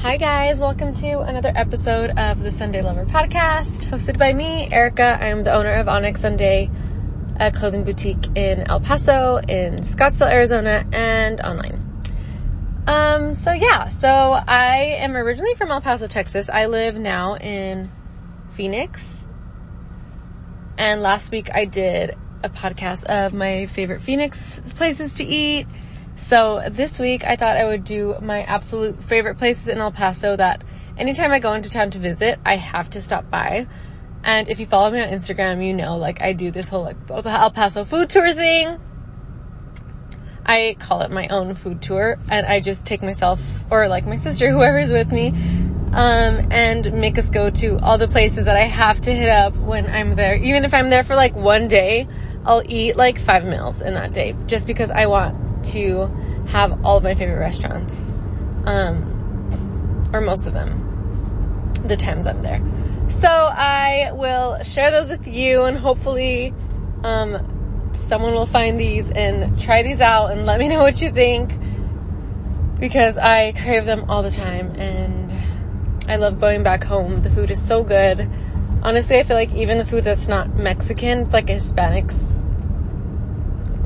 Hi guys, welcome to another episode of the Sunday Lover podcast, hosted by me, Erika. I am the owner of Onyx Sunday, a clothing boutique in El Paso, in Scottsdale, Arizona, and online. Um, so yeah, so I am originally from El Paso, Texas. I live now in Phoenix. And last week I did a podcast of my favorite Phoenix places to eat. So this week I thought I would do my absolute favorite places in El Paso that anytime I go into town to visit, I have to stop by. And if you follow me on Instagram, you know, like I do this whole like El Paso food tour thing. I call it my own food tour and I just take myself or like my sister, whoever's with me, um, and make us go to all the places that I have to hit up when I'm there. Even if I'm there for like one day, I'll eat like five meals in that day just because I want to have all of my favorite restaurants. Um, or most of them. The times I'm there. So I will share those with you and hopefully, um, someone will find these and try these out and let me know what you think because I crave them all the time and I love going back home. The food is so good. Honestly, I feel like even the food that's not Mexican, it's like Hispanics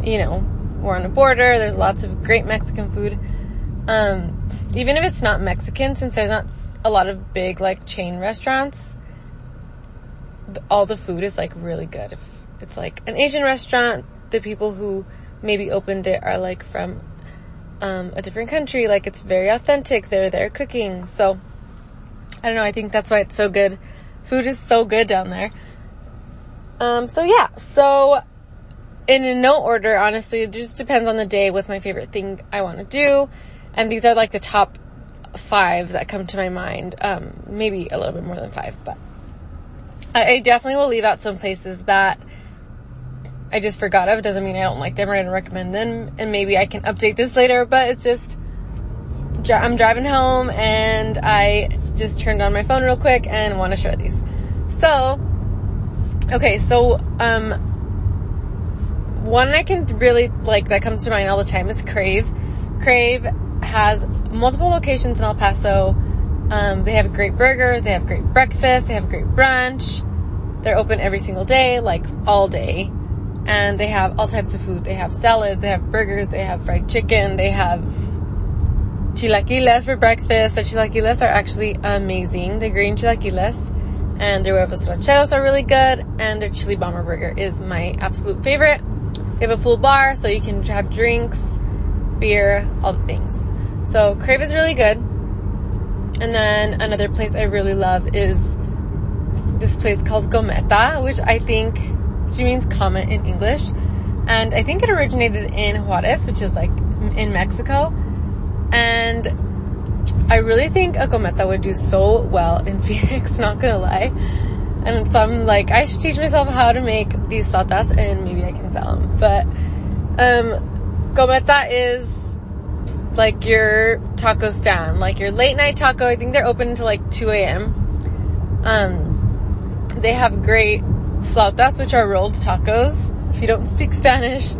you know, we're on a border. There's lots of great Mexican food. Um, even if it's not Mexican, since there's not a lot of big like chain restaurants, all the food is like really good. If it's like an Asian restaurant, the people who maybe opened it are like from um, a different country. Like it's very authentic. They're there cooking. So I don't know. I think that's why it's so good. Food is so good down there. Um, so yeah. So in no order, honestly, it just depends on the day what's my favorite thing I want to do. And these are like the top five that come to my mind. Um, maybe a little bit more than five, but I, I definitely will leave out some places that I just forgot of. Doesn't mean I don't like them or I don't recommend them. And maybe I can update this later, but it's just, I'm driving home and I just turned on my phone real quick and want to share these. So, okay, so, um, one I can really like that comes to mind all the time is Crave. Crave has multiple locations in El Paso. Um, they have great burgers, they have great breakfast, they have great brunch. They're open every single day, like all day. And they have all types of food. They have salads, they have burgers, they have fried chicken, they have chilaquiles for breakfast. The chilaquiles are actually amazing. The green chilaquiles and their huevos rancheros are really good. And their chili bomber burger is my absolute favorite. They have a full bar, so you can have drinks, beer, all the things. So Crave is really good. And then another place I really love is this place called Gometa, which I think she means comet in English. And I think it originated in Juarez, which is like in Mexico. And I really think a Gometa would do so well in Phoenix, not gonna lie. And so I'm like, I should teach myself how to make these flautas and maybe I can sell them. But, um, Gometa is like your taco stand, like your late night taco. I think they're open until like 2 a.m. Um, they have great flautas, which are rolled tacos. If you don't speak Spanish,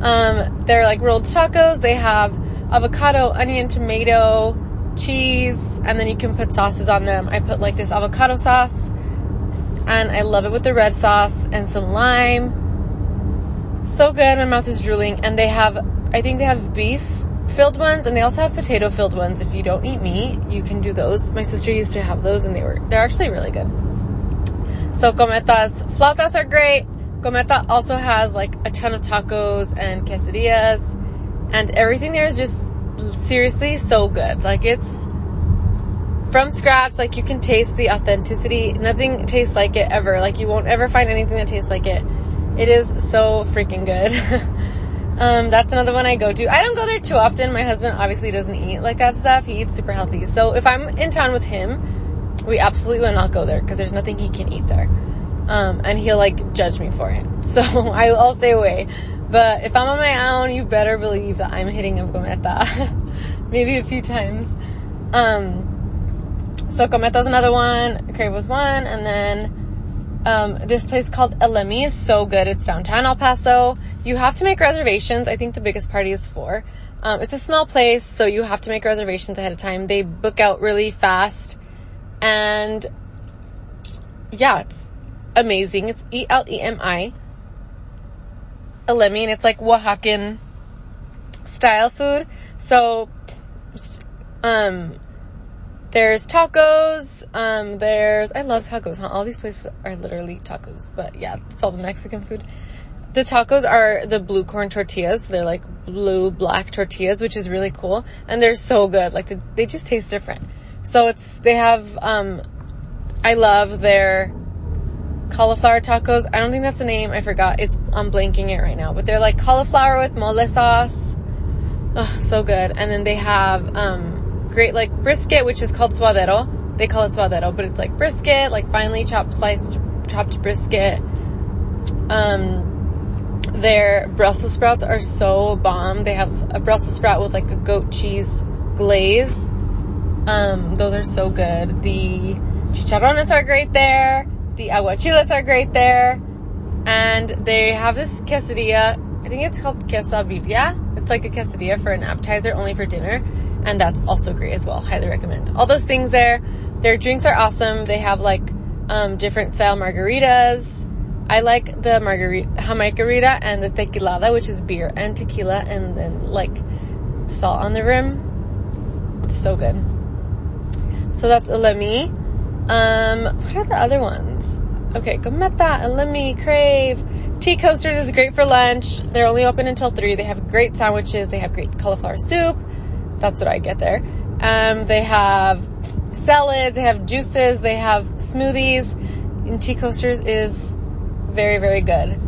um, they're like rolled tacos. They have avocado, onion, tomato, cheese, and then you can put sauces on them. I put like this avocado sauce and I love it with the red sauce and some lime. So good, my mouth is drooling. And they have, I think they have beef filled ones and they also have potato filled ones. If you don't eat meat, you can do those. My sister used to have those and they were, they're actually really good. So cometas, flautas are great. Gometa also has like a ton of tacos and quesadillas and everything there is just seriously so good. Like it's, from scratch, like you can taste the authenticity. Nothing tastes like it ever. Like you won't ever find anything that tastes like it. It is so freaking good. um, that's another one I go to. I don't go there too often. My husband obviously doesn't eat like that stuff. He eats super healthy. So if I'm in town with him, we absolutely will not go there because there's nothing he can eat there. Um, and he'll like judge me for it. So I, will stay away. But if I'm on my own, you better believe that I'm hitting a gometa. Maybe a few times. Um, so Gometa's another one, Crave was one, and then um, this place called Elemi is so good. It's downtown El Paso. You have to make reservations. I think the biggest party is four. Um, it's a small place, so you have to make reservations ahead of time. They book out really fast and yeah, it's amazing. It's E-L-E-M-I. Elemi and it's like Oaxacan style food. So, um, there's tacos, um, there's, I love tacos, huh? All these places are literally tacos, but yeah, it's all the Mexican food. The tacos are the blue corn tortillas. They're like blue black tortillas, which is really cool. And they're so good. Like they, they just taste different. So it's, they have, um, I love their cauliflower tacos. I don't think that's the name. I forgot. It's, I'm blanking it right now, but they're like cauliflower with mole sauce. Oh, so good. And then they have, um, great like brisket, which is called suadero. They call it suadero, but it's like brisket, like finely chopped sliced, chopped brisket. Um, their Brussels sprouts are so bomb. They have a Brussels sprout with like a goat cheese glaze. Um, those are so good. The chicharrones are great there. The aguachiles are great there. And they have this quesadilla. I think it's called quesadilla. It's like a quesadilla for an appetizer, only for dinner. And that's also great as well. Highly recommend. All those things there. Their drinks are awesome. They have like, um, different style margaritas I like the margarita, jamaicarita and the tequilada, which is beer and tequila and then like salt on the rim. It's so good. So that's Elemi. Um, what are the other ones? Okay, Gometa, Elemi, Crave. Tea Coasters is great for lunch. They're only open until three. They have great sandwiches. They have great cauliflower soup. That's what I get there. Um, they have salads. They have juices. They have smoothies. And Tea Coasters is very, very good.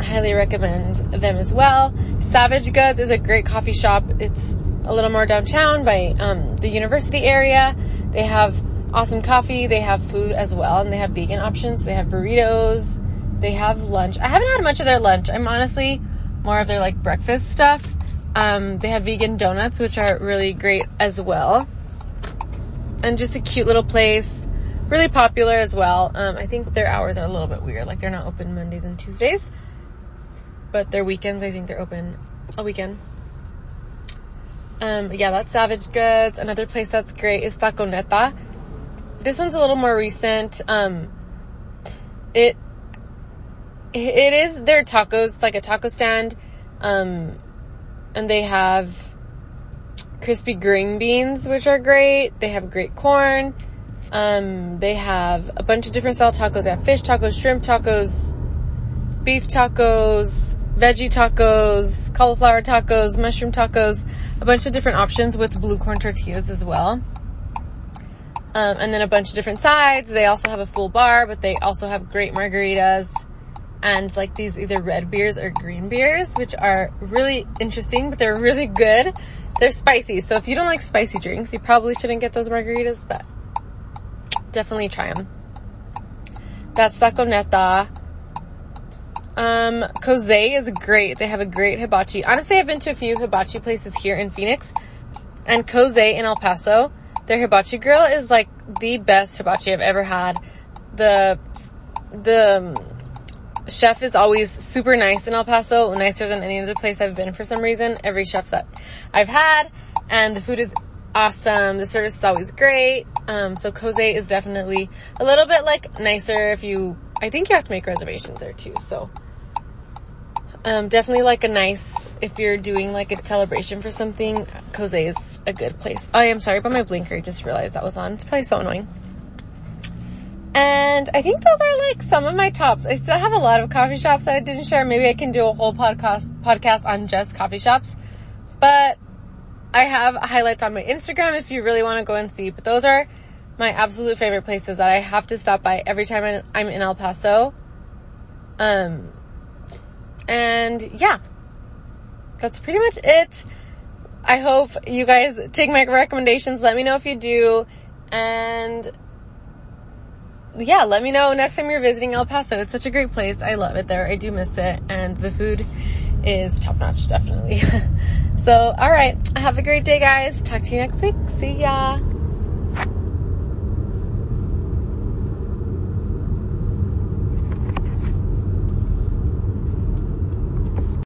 Highly recommend them as well. Savage Goods is a great coffee shop. It's a little more downtown by um, the university area. They have awesome coffee. They have food as well, and they have vegan options. They have burritos. They have lunch. I haven't had much of their lunch. I'm honestly more of their like breakfast stuff. Um, they have vegan donuts, which are really great as well. And just a cute little place really popular as well. Um, I think their hours are a little bit weird. Like they're not open Mondays and Tuesdays, but their weekends, I think they're open a weekend. Um, yeah, that's Savage Goods. Another place that's great is Taco Neta. This one's a little more recent. Um, it, it is their tacos, like a taco stand. Um, and they have crispy green beans, which are great. They have great corn. Um, they have a bunch of different style tacos. They have fish tacos, shrimp tacos, beef tacos, veggie tacos, cauliflower tacos, mushroom tacos, a bunch of different options with blue corn tortillas as well. Um, and then a bunch of different sides. They also have a full bar, but they also have great margaritas and like these either red beers or green beers, which are really interesting, but they're really good. They're spicy. So if you don't like spicy drinks, you probably shouldn't get those margaritas, but definitely try them. That's Taco Neta. Um, Kose is great. They have a great hibachi. Honestly, I've been to a few hibachi places here in Phoenix and Kose in El Paso. Their hibachi grill is like the best hibachi I've ever had. The, the chef is always super nice in El Paso, nicer than any other place I've been for some reason. Every chef that I've had and the food is awesome. The service is always great. Um, so Kose is definitely a little bit like nicer if you, I think you have to make reservations there too. So, um, definitely like a nice, if you're doing like a celebration for something, Kose is a good place. Oh, I am sorry about my blinker. I just realized that was on. It's probably so annoying. And I think those are like some of my tops. I still have a lot of coffee shops that I didn't share. Maybe I can do a whole podcast, podcast on just coffee shops. But I have highlights on my Instagram if you really want to go and see, but those are my absolute favorite places that I have to stop by every time I'm in El Paso. Um, and yeah, that's pretty much it. I hope you guys take my recommendations. Let me know if you do. And yeah, let me know next time you're visiting El Paso. It's such a great place. I love it there. I do miss it. And the food is top notch, definitely. so, alright. Have a great day, guys. Talk to you next week. See ya.